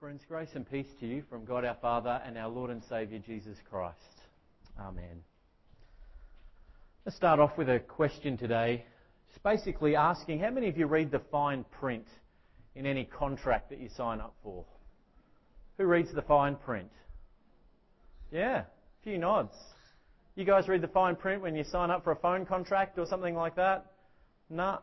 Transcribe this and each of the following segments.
Friends, grace and peace to you from God our Father and our Lord and Saviour Jesus Christ. Amen. Let's start off with a question today. Just basically asking how many of you read the fine print in any contract that you sign up for? Who reads the fine print? Yeah, a few nods. You guys read the fine print when you sign up for a phone contract or something like that? Nah.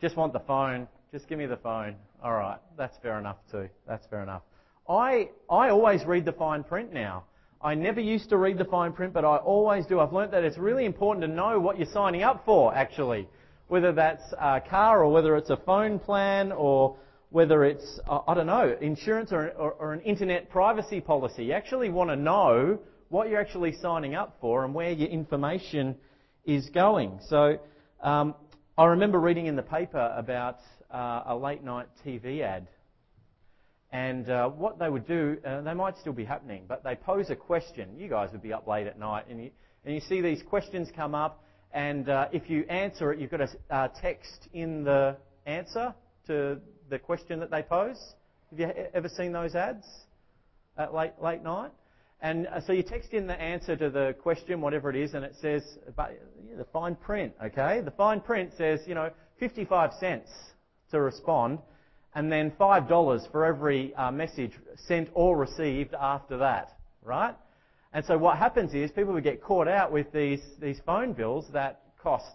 Just want the phone. Just give me the phone. All right, that's fair enough too. That's fair enough. I, I always read the fine print now. I never used to read the fine print, but I always do. I've learnt that it's really important to know what you're signing up for, actually. Whether that's a car or whether it's a phone plan or whether it's, uh, I don't know, insurance or, or, or an internet privacy policy. You actually want to know what you're actually signing up for and where your information is going. So um, I remember reading in the paper about uh, a late night TV ad. And uh, what they would do, uh, they might still be happening, but they pose a question. You guys would be up late at night, and you, and you see these questions come up, and uh, if you answer it, you've got to uh, text in the answer to the question that they pose. Have you ever seen those ads at late, late night? And uh, so you text in the answer to the question, whatever it is, and it says, but the fine print, okay? The fine print says, you know, 55 cents to respond, and then $5 for every uh, message sent or received after that, right? And so what happens is people would get caught out with these, these phone bills that cost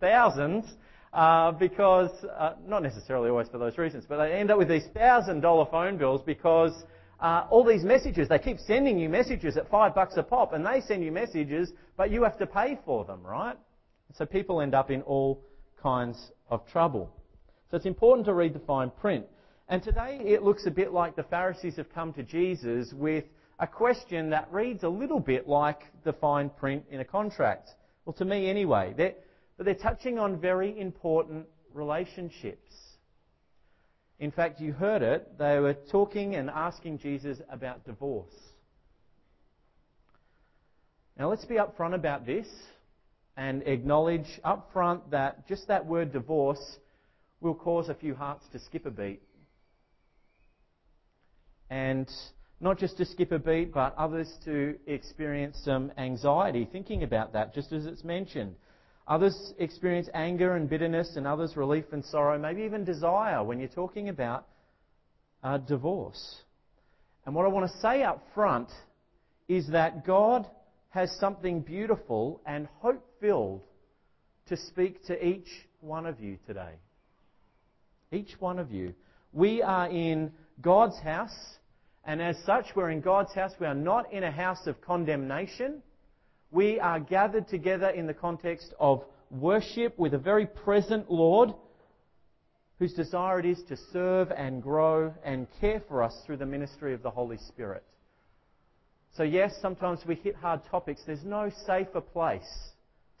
thousands uh, because, uh, not necessarily always for those reasons, but they end up with these thousand dollar phone bills because uh, all these messages, they keep sending you messages at five bucks a pop and they send you messages, but you have to pay for them, right? So people end up in all kinds of trouble. So it's important to read the fine print. And today it looks a bit like the Pharisees have come to Jesus with a question that reads a little bit like the fine print in a contract. Well, to me anyway. They're, but they're touching on very important relationships. In fact, you heard it. They were talking and asking Jesus about divorce. Now, let's be upfront about this and acknowledge upfront that just that word divorce will cause a few hearts to skip a beat. And not just to skip a beat, but others to experience some anxiety thinking about that, just as it's mentioned. Others experience anger and bitterness, and others relief and sorrow, maybe even desire when you're talking about uh, divorce. And what I want to say up front is that God has something beautiful and hope filled to speak to each one of you today. Each one of you. We are in God's house, and as such, we're in God's house. We are not in a house of condemnation. We are gathered together in the context of worship with a very present Lord whose desire it is to serve and grow and care for us through the ministry of the Holy Spirit. So, yes, sometimes we hit hard topics. There's no safer place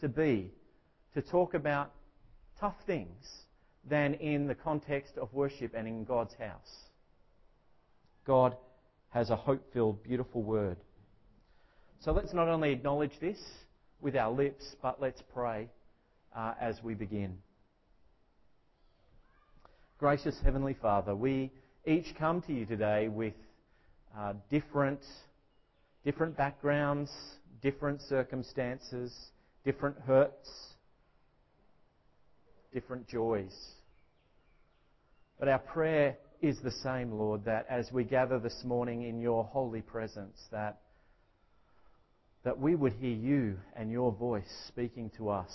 to be to talk about tough things than in the context of worship and in God's house. God has a hope filled, beautiful word. So let's not only acknowledge this with our lips, but let's pray uh, as we begin. Gracious Heavenly Father, we each come to you today with uh, different, different backgrounds, different circumstances, different hurts, different joys. But our prayer is the same, Lord, that as we gather this morning in your holy presence, that, that we would hear you and your voice speaking to us,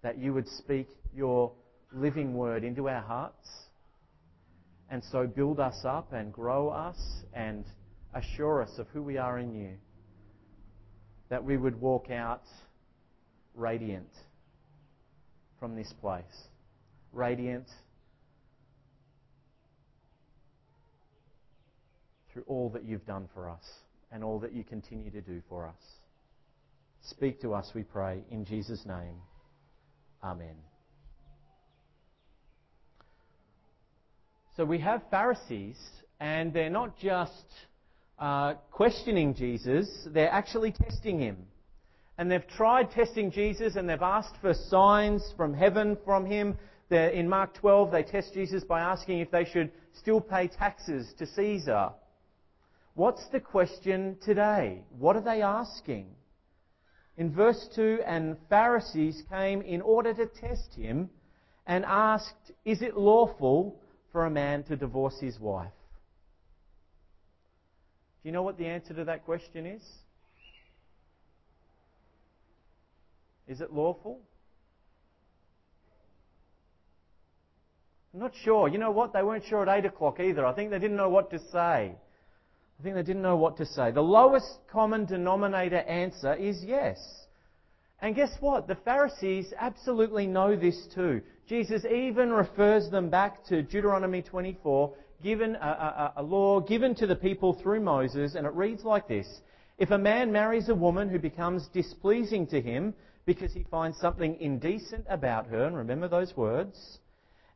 that you would speak your living word into our hearts, and so build us up and grow us and assure us of who we are in you, that we would walk out radiant from this place, radiant through all that you've done for us and all that you continue to do for us. Speak to us, we pray, in Jesus' name. Amen. So we have Pharisees, and they're not just uh, questioning Jesus, they're actually testing him. And they've tried testing Jesus and they've asked for signs from heaven from him. They're, in Mark 12, they test Jesus by asking if they should still pay taxes to Caesar. What's the question today? What are they asking? In verse 2, and Pharisees came in order to test him and asked, Is it lawful for a man to divorce his wife? Do you know what the answer to that question is? Is it lawful? I'm not sure. You know what? They weren't sure at 8 o'clock either. I think they didn't know what to say. I think they didn't know what to say. The lowest common denominator answer is yes. And guess what? The Pharisees absolutely know this too. Jesus even refers them back to Deuteronomy 24, given a, a, a, law given to the people through Moses, and it reads like this: If a man marries a woman who becomes displeasing to him because he finds something indecent about her, and remember those words,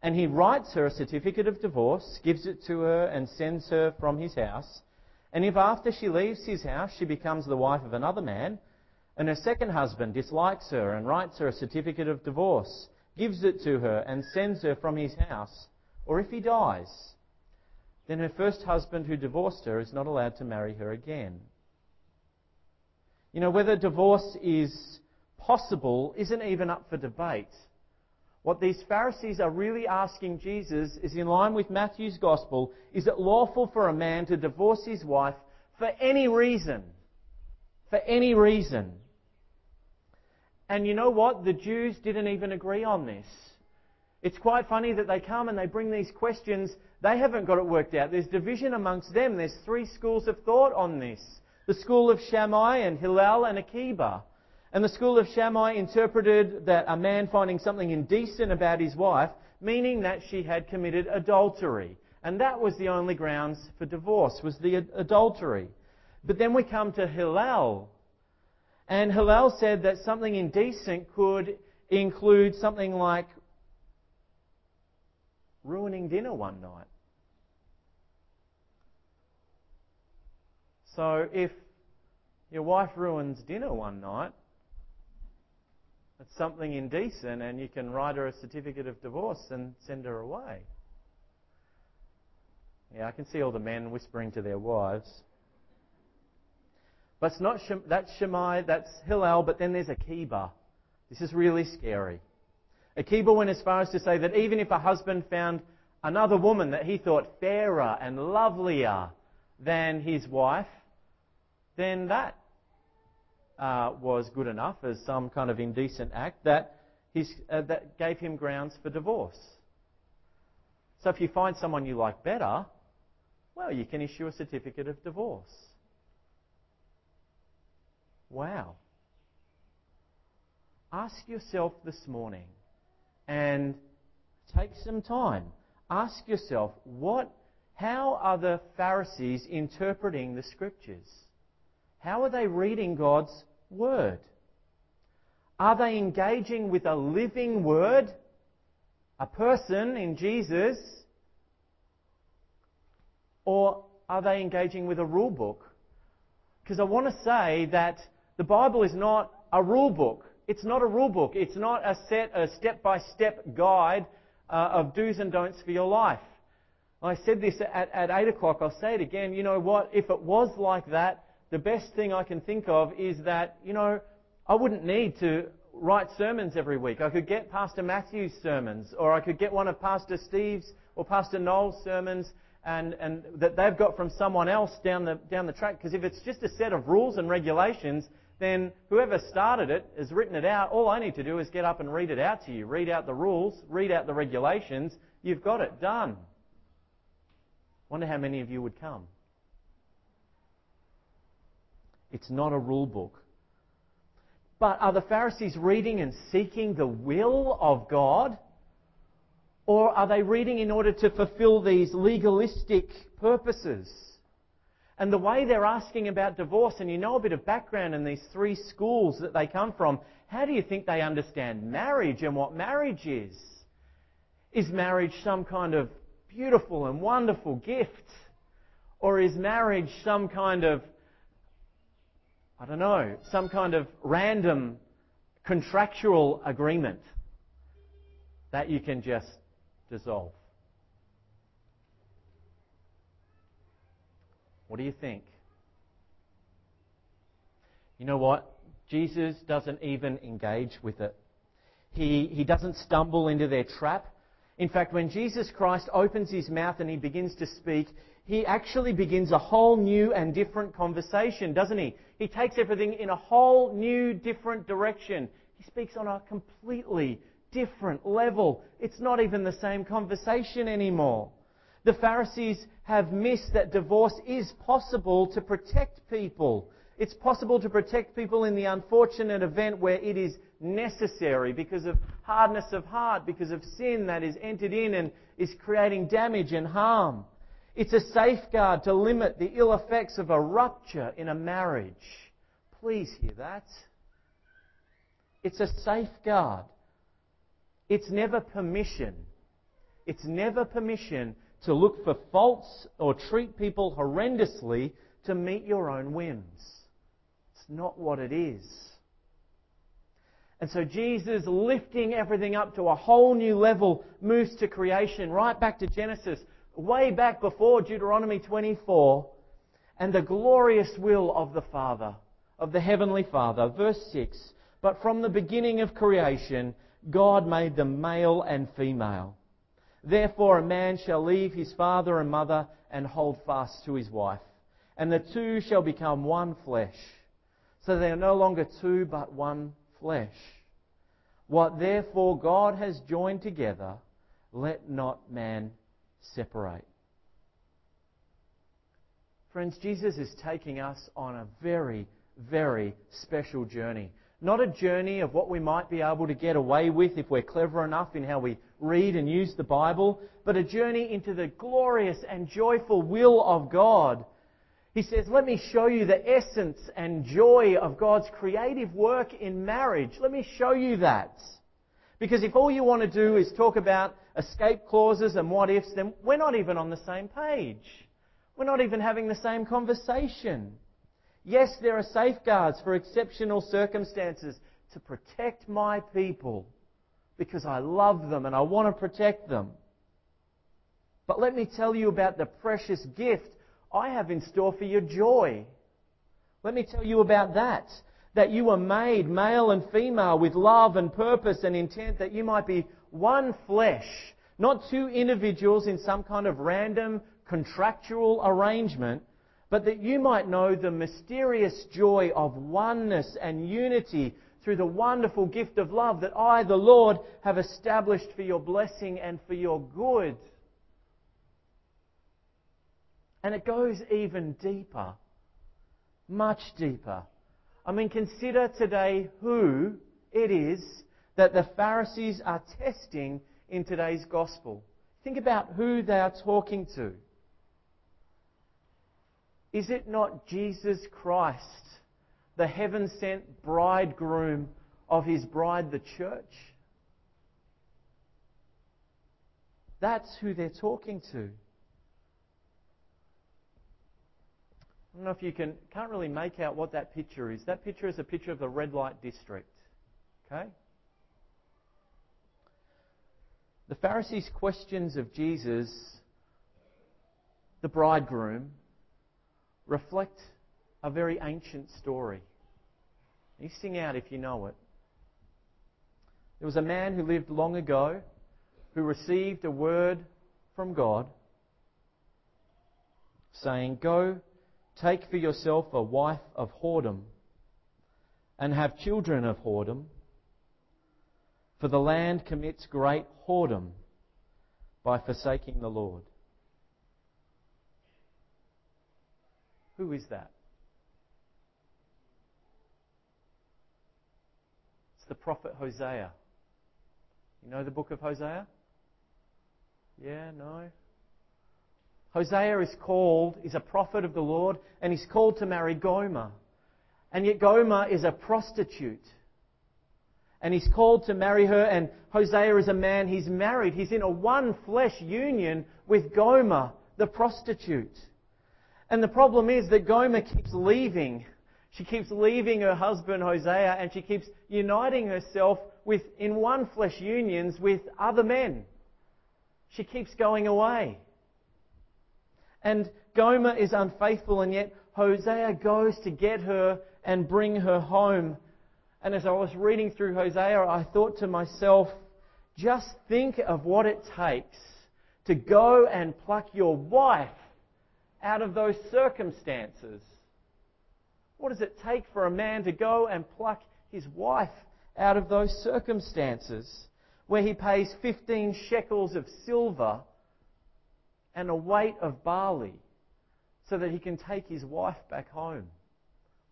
and he writes her a certificate of divorce, gives it to her, and sends her from his house. And if after she leaves his house she becomes the wife of another man, and her second husband dislikes her and writes her a certificate of divorce, gives it to her, and sends her from his house, or if he dies, then her first husband who divorced her is not allowed to marry her again. You know, whether divorce is possible isn't even up for debate. What these Pharisees are really asking Jesus is in line with Matthew's gospel is it lawful for a man to divorce his wife for any reason? For any reason. And you know what? The Jews didn't even agree on this. It's quite funny that they come and they bring these questions. They haven't got it worked out. There's division amongst them. There's three schools of thought on this. The school of Shammai and Hillel and Akiba. And the school of Shammai interpreted that a man finding something indecent about his wife, meaning that she had committed adultery. And that was the only grounds for divorce, was the adultery. But then we come to Hillel. And Hillel said that something indecent could include something like ruining dinner one night. So if your wife ruins dinner one night, something indecent, and you can write her a certificate of divorce and send her away. Yeah, I can see all the men whispering to their wives. But it's not that's Shammai, that's Hillel, but then there's Akiba. This is really scary. Akiba went as far as to say that even if a husband found another woman that he thought fairer and lovelier than his wife, then that uh, was good enough as some kind of indecent act that, his, uh, that gave him grounds for divorce. So if you find someone you like better, well, you can issue a certificate of divorce. Wow. Ask yourself this morning and take some time. Ask yourself, what, how are the Pharisees interpreting the scriptures? How are they reading God's word? Are they engaging with a living word? A person in Jesus? Or are they engaging with a rule book? Because I want to say that the Bible is not a rule book. It's not a rule book. It's not a set, a step-by-step guide uh, of do's and don'ts for your life. I said this at, at 8 o'clock. I'll say it again. You know what? If it was like that, the best thing I can think of is that, you know, I wouldn't need to write sermons every week. I could get Pastor Matthew's sermons, or I could get one of Pastor Steve's or Pastor Noel's sermons, and, and that they've got from someone else down the, down the track. Because if it's just a set of rules and regulations, then whoever started it has written it out. All I need to do is get up and read it out to you. Read out the rules, read out the regulations. You've got it done. Wonder how many of you would come. It's not a rule book. But are the Pharisees reading and seeking the will of God? Or are they reading in order to fulfill these legalistic purposes? And the way they're asking about divorce, and you know a bit of background in these three schools that they come from, how do you think they understand marriage and what marriage is? Is marriage some kind of beautiful and wonderful gift? Or is marriage some kind of I don't know, some kind of random contractual agreement. that you can just dissolve. What do you think? You know what? Jesus doesn't even engage with it. He, he doesn't stumble into their trap. In fact, when Jesus Christ opens his mouth and he begins to speak, he actually begins a whole new and different conversation, doesn't he? He takes everything in a whole new, different direction. He speaks on a completely different level. It's not even the same conversation anymore. The Pharisees have missed that divorce is possible to protect people. It's possible to protect people in the unfortunate event where it is necessary because of hardness of heart, because of sin that is entered in and is creating damage and harm. It's a safeguard to limit the ill effects of a rupture in a marriage. Please hear that. It's a safeguard. It's never permission. It's never permission to look for faults or treat people horrendously to meet your own whims. It's not what it is. And so Jesus, lifting everything up to a whole new level, moves to creation, right back to Genesis, way back before Deuteronomy 24, and the glorious will of the Father, of the Heavenly Father. Verse 6 But from the beginning of creation, God made them male and female. Therefore, a man shall leave his father and mother and hold fast to his wife, and the two shall become one flesh. So they are no longer two, but one flesh. What therefore God has joined together, let not man separate. Friends, Jesus is taking us on a very, very special journey. Not a journey of what we might be able to get away with if we're clever enough in how we read and use the Bible, but a journey into the glorious and joyful will of God. He says, Let me show you the essence and joy of God's creative work in marriage. Let me show you that. Because if all you want to do is talk about escape clauses and what ifs, then we're not even on the same page. We're not even having the same conversation. Yes, there are safeguards for exceptional circumstances to protect my people because I love them and I want to protect them. But let me tell you about the precious gift I have in store for your joy. Let me tell you about that that you were made male and female with love and purpose and intent that you might be one flesh, not two individuals in some kind of random contractual arrangement, but that you might know the mysterious joy of oneness and unity through the wonderful gift of love that I, the Lord, have established for your blessing and for your good. And it goes even deeper, much deeper. I mean, consider today who it is that the Pharisees are testing in today's gospel. Think about who they are talking to. Is it not Jesus Christ, the heaven sent bridegroom of his bride, the church? That's who they're talking to. I don't know if you can, can't really make out what that picture is. That picture is a picture of the red light district. Okay? The Pharisees' questions of Jesus, the bridegroom, reflect a very ancient story. You sing out if you know it. There was a man who lived long ago who received a word from God saying, Go Take for yourself a wife of whoredom, and have children of whoredom, for the land commits great whoredom by forsaking the Lord. Who is that? It's the prophet Hosea. You know the book of Hosea? Yeah, no? Hosea is called, is a prophet of the Lord, and he's called to marry Gomer. And yet Gomer is a prostitute. And he's called to marry her, and Hosea is a man, he's married. He's in a one flesh union with Gomer, the prostitute. And the problem is that Gomer keeps leaving. She keeps leaving her husband Hosea and she keeps uniting herself with, in one flesh unions with other men. She keeps going away. And Gomer is unfaithful and yet Hosea goes to get her and bring her home. And as I was reading through Hosea, I thought to myself, just think of what it takes to go and pluck your wife out of those circumstances. What does it take for a man to go and pluck his wife out of those circumstances where he pays 15 shekels of silver and a weight of barley so that he can take his wife back home?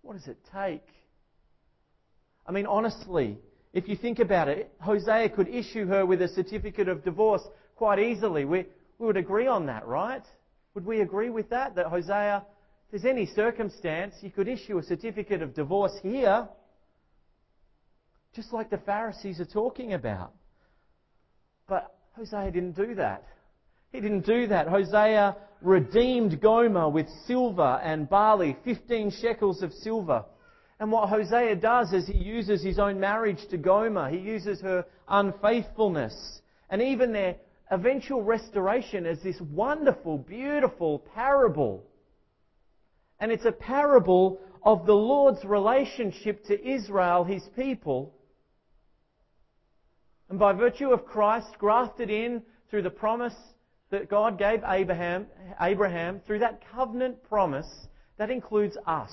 What does it take? I mean, honestly, if you think about it, Hosea could issue her with a certificate of divorce quite easily. We, we would agree on that, right? Would we agree with that? That Hosea if there's any circumstance, you could issue a certificate of divorce here, just like the Pharisees are talking about. But Hosea didn't do that. He didn't do that. Hosea redeemed Gomer with silver and barley, 15 shekels of silver. And what Hosea does is he uses his own marriage to Gomer. He uses her unfaithfulness. And even their eventual restoration as this wonderful, beautiful parable and it's a parable of the Lord's relationship to Israel, his people. And by virtue of Christ grafted in through the promise that God gave Abraham, Abraham through that covenant promise, that includes us.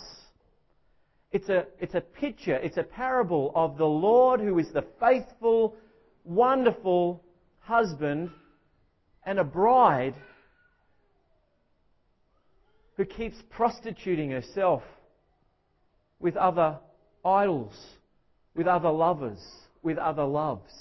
It's a, it's a picture, it's a parable of the Lord who is the faithful, wonderful husband and a bride who keeps prostituting herself with other idols, with other lovers, with other loves.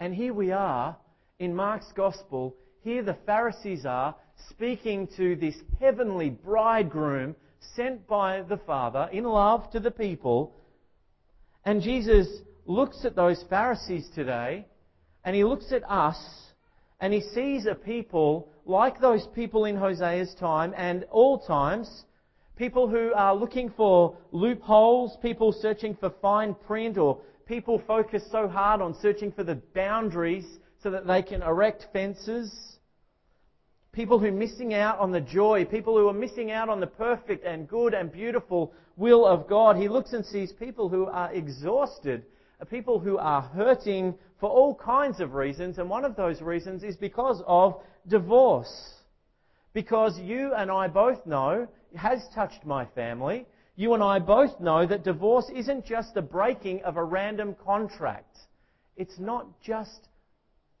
And here we are in Mark's Gospel. Here the Pharisees are speaking to this heavenly bridegroom sent by the Father in love to the people. And Jesus looks at those Pharisees today and he looks at us and he sees a people like those people in Hosea's time and all times, people who are looking for loopholes, people searching for fine print, or people focused so hard on searching for the boundaries so that they can erect fences. People who are missing out on the joy, people who are missing out on the perfect and good and beautiful will of God. He looks and sees people who are exhausted, people who are hurting for all kinds of reasons, and one of those reasons is because of divorce. Because you and I both know, it has touched my family, you and I both know that divorce isn't just the breaking of a random contract. It's not just,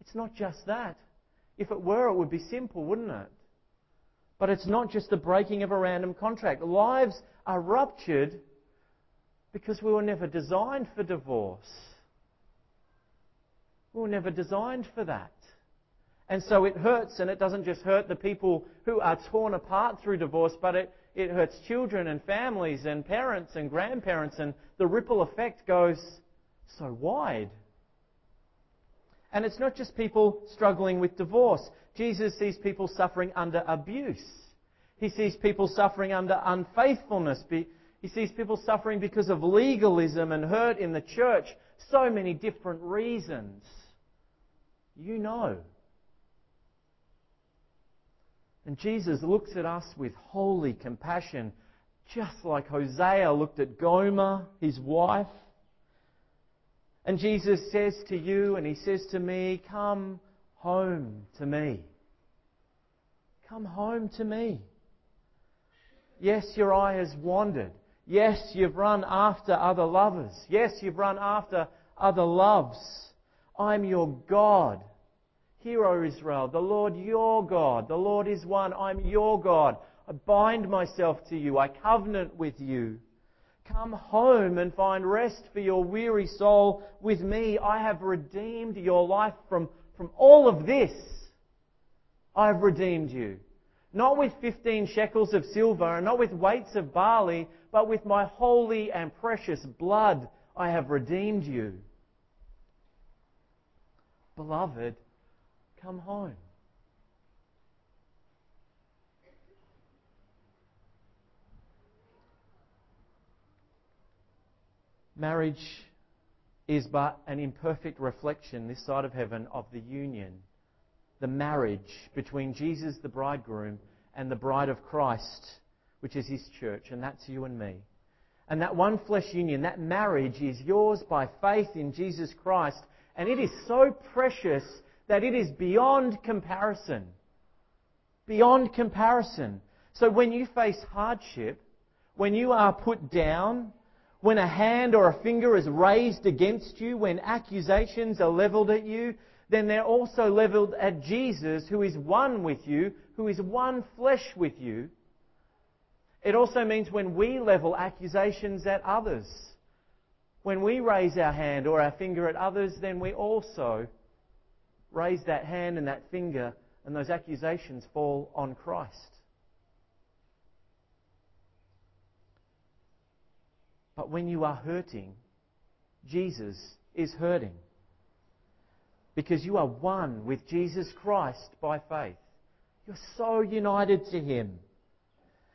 it's not just that. If it were, it would be simple, wouldn't it? But it's not just the breaking of a random contract. Lives are ruptured because we were never designed for divorce. We were never designed for that. And so it hurts, and it doesn't just hurt the people who are torn apart through divorce, but it, it hurts children and families and parents and grandparents, and the ripple effect goes so wide. And it's not just people struggling with divorce. Jesus sees people suffering under abuse. He sees people suffering under unfaithfulness. He sees people suffering because of legalism and hurt in the church. So many different reasons. You know. And Jesus looks at us with holy compassion, just like Hosea looked at Gomer, his wife. And Jesus says to you and he says to me, Come home to me. Come home to me. Yes, your eye has wandered. Yes, you've run after other lovers. Yes, you've run after other loves. I'm your God. Hear, O Israel, the Lord your God, the Lord is one. I'm your God. I bind myself to you. I covenant with you. Come home and find rest for your weary soul with me. I have redeemed your life from, from all of this. I have redeemed you. Not with 15 shekels of silver and not with weights of barley, but with my holy and precious blood I have redeemed you. Beloved, come home. Marriage is but an imperfect reflection this side of heaven of the union, the marriage between Jesus, the bridegroom, and the bride of Christ, which is his church, and that's you and me. And that one flesh union, that marriage is yours by faith in Jesus Christ, and it is so precious that it is beyond comparison. Beyond comparison. So when you face hardship, when you are put down, when a hand or a finger is raised against you, when accusations are leveled at you, then they're also leveled at Jesus, who is one with you, who is one flesh with you. It also means when we level accusations at others, when we raise our hand or our finger at others, then we also raise that hand and that finger, and those accusations fall on Christ. But when you are hurting, Jesus is hurting. Because you are one with Jesus Christ by faith. You're so united to Him.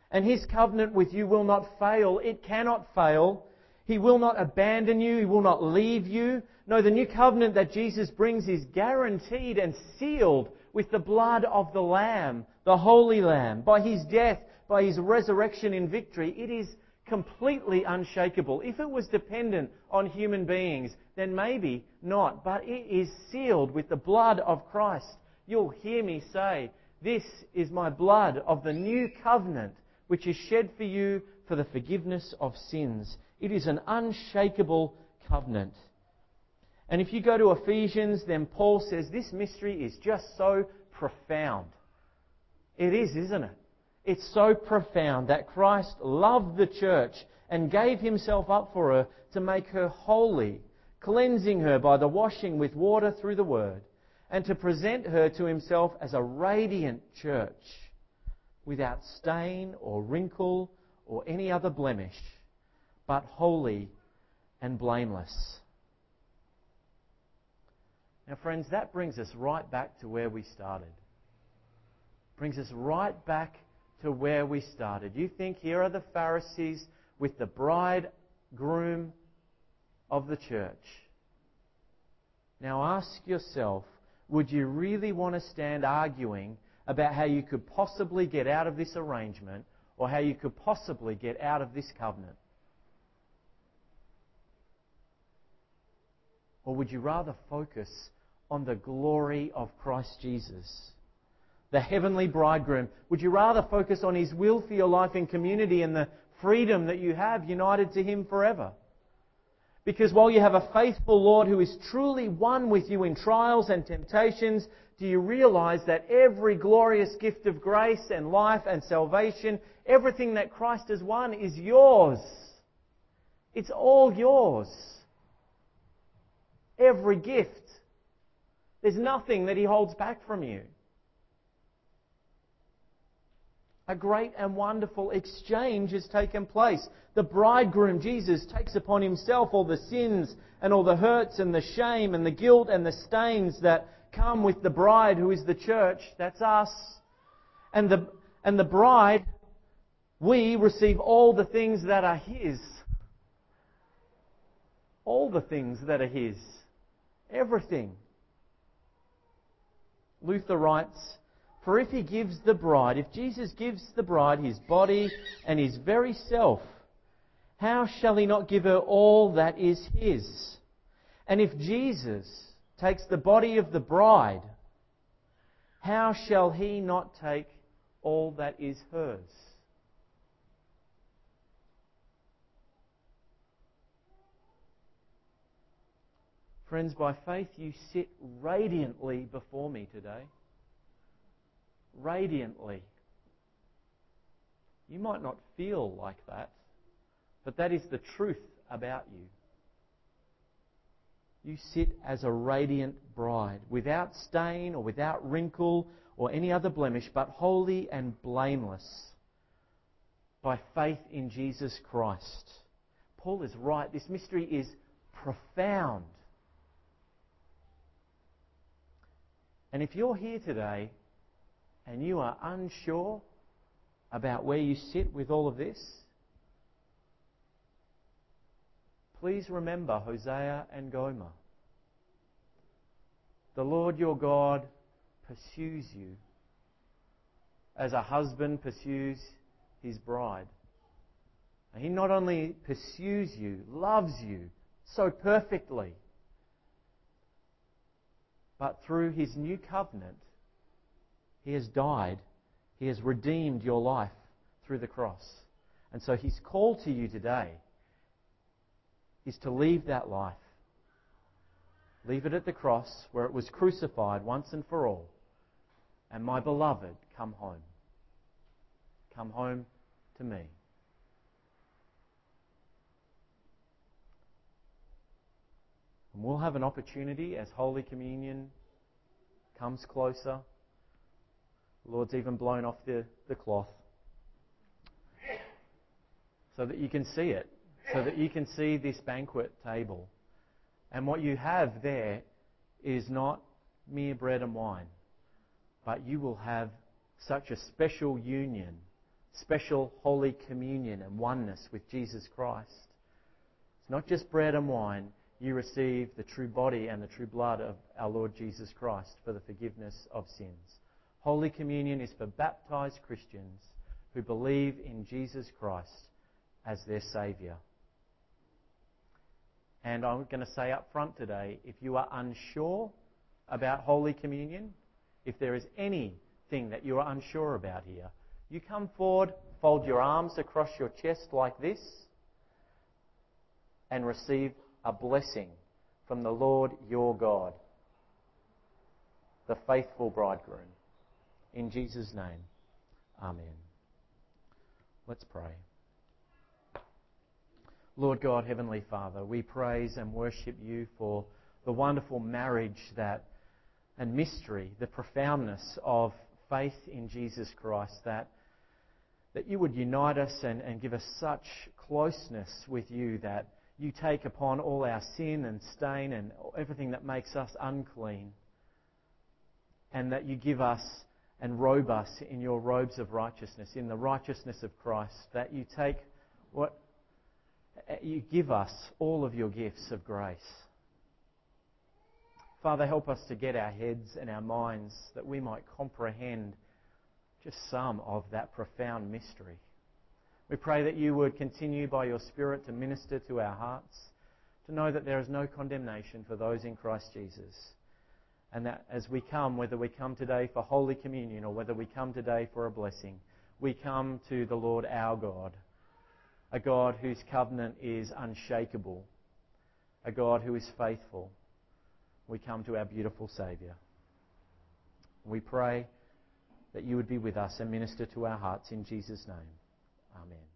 And His covenant with you will not fail. It cannot fail. He will not abandon you. He will not leave you. No, the new covenant that Jesus brings is guaranteed and sealed with the blood of the Lamb, the Holy Lamb. By His death, by His resurrection in victory, it is completely unshakable. If it was dependent on human beings, then maybe not. But it is sealed with the blood of Christ. You'll hear me say, This is my blood of the new covenant, which is shed for you for the forgiveness of sins. It is an unshakable covenant. And if you go to Ephesians, then Paul says this mystery is just so profound. It is, isn't it? It's so profound that Christ loved the church and gave himself up for her to make her holy, cleansing her by the washing with water through the word, and to present her to himself as a radiant church, without stain or wrinkle or any other blemish, but holy and blameless. Now, friends, that brings us right back to where we started. Brings us right back to where we started. You think here are the Pharisees with the bridegroom of the church. Now ask yourself would you really want to stand arguing about how you could possibly get out of this arrangement or how you could possibly get out of this covenant? Or would you rather focus on the glory of Christ Jesus? The heavenly bridegroom? Would you rather focus on His will for your life in community and the freedom that you have united to Him forever? Because while you have a faithful Lord who is truly one with you in trials and temptations, do you realize that every glorious gift of grace and life and salvation, everything that Christ has won is yours? It's all yours. Every gift. There's nothing that He holds back from you. A great and wonderful exchange has taken place. The bridegroom, Jesus, takes upon himself all the sins and all the hurts and the shame and the guilt and the stains that come with the bride who is the church. That's us. And the, and the bride, we receive all the things that are His. All the things that are His. Everything. Luther writes, for if he gives the bride, if Jesus gives the bride his body and his very self, how shall he not give her all that is his? And if Jesus takes the body of the bride, how shall he not take all that is hers? Friends, by faith you sit radiantly before me today radiantly. You might not feel like that, but that is the truth about you. You sit as a radiant bride, without stain or without wrinkle or any other blemish, but holy and blameless by faith in Jesus Christ. Paul is right. This mystery is profound. And if you're here today and you are unsure about where you sit with all of this, please remember Hosea and Gomer. The Lord your God pursues you as a husband pursues his bride. He not only pursues you, loves you so perfectly, but through his new covenant, he has died. He has redeemed your life through the cross. And so his call to you today is to leave that life. Leave it at the cross where it was crucified once and for all. And my beloved, come home. Come home to me. And we'll have an opportunity as Holy Communion comes closer. The Lord's even blown off the, the cloth so that you can see it, so that you can see this banquet table. And what you have there is not mere bread and wine, but you will have such a special union, special holy communion and oneness with Jesus Christ. It's not just bread and wine, you receive the true body and the true blood of our Lord Jesus Christ for the forgiveness of sins. Holy Communion is for baptized Christians who believe in Jesus Christ as their Saviour. And I'm going to say up front today if you are unsure about Holy Communion, if there is anything that you are unsure about here, you come forward, fold your arms across your chest like this, and receive a blessing from the Lord your God, the faithful bridegroom. In Jesus' name, Amen. Let's pray. Lord God, Heavenly Father, we praise and worship you for the wonderful marriage that and mystery, the profoundness of faith in Jesus Christ, that, that you would unite us and, and give us such closeness with you that you take upon all our sin and stain and everything that makes us unclean, and that you give us and robe us in your robes of righteousness, in the righteousness of Christ, that you take what you give us all of your gifts of grace. Father, help us to get our heads and our minds that we might comprehend just some of that profound mystery. We pray that you would continue by your Spirit to minister to our hearts, to know that there is no condemnation for those in Christ Jesus. And that as we come, whether we come today for Holy Communion or whether we come today for a blessing, we come to the Lord our God, a God whose covenant is unshakable, a God who is faithful. We come to our beautiful Saviour. We pray that you would be with us and minister to our hearts in Jesus' name. Amen.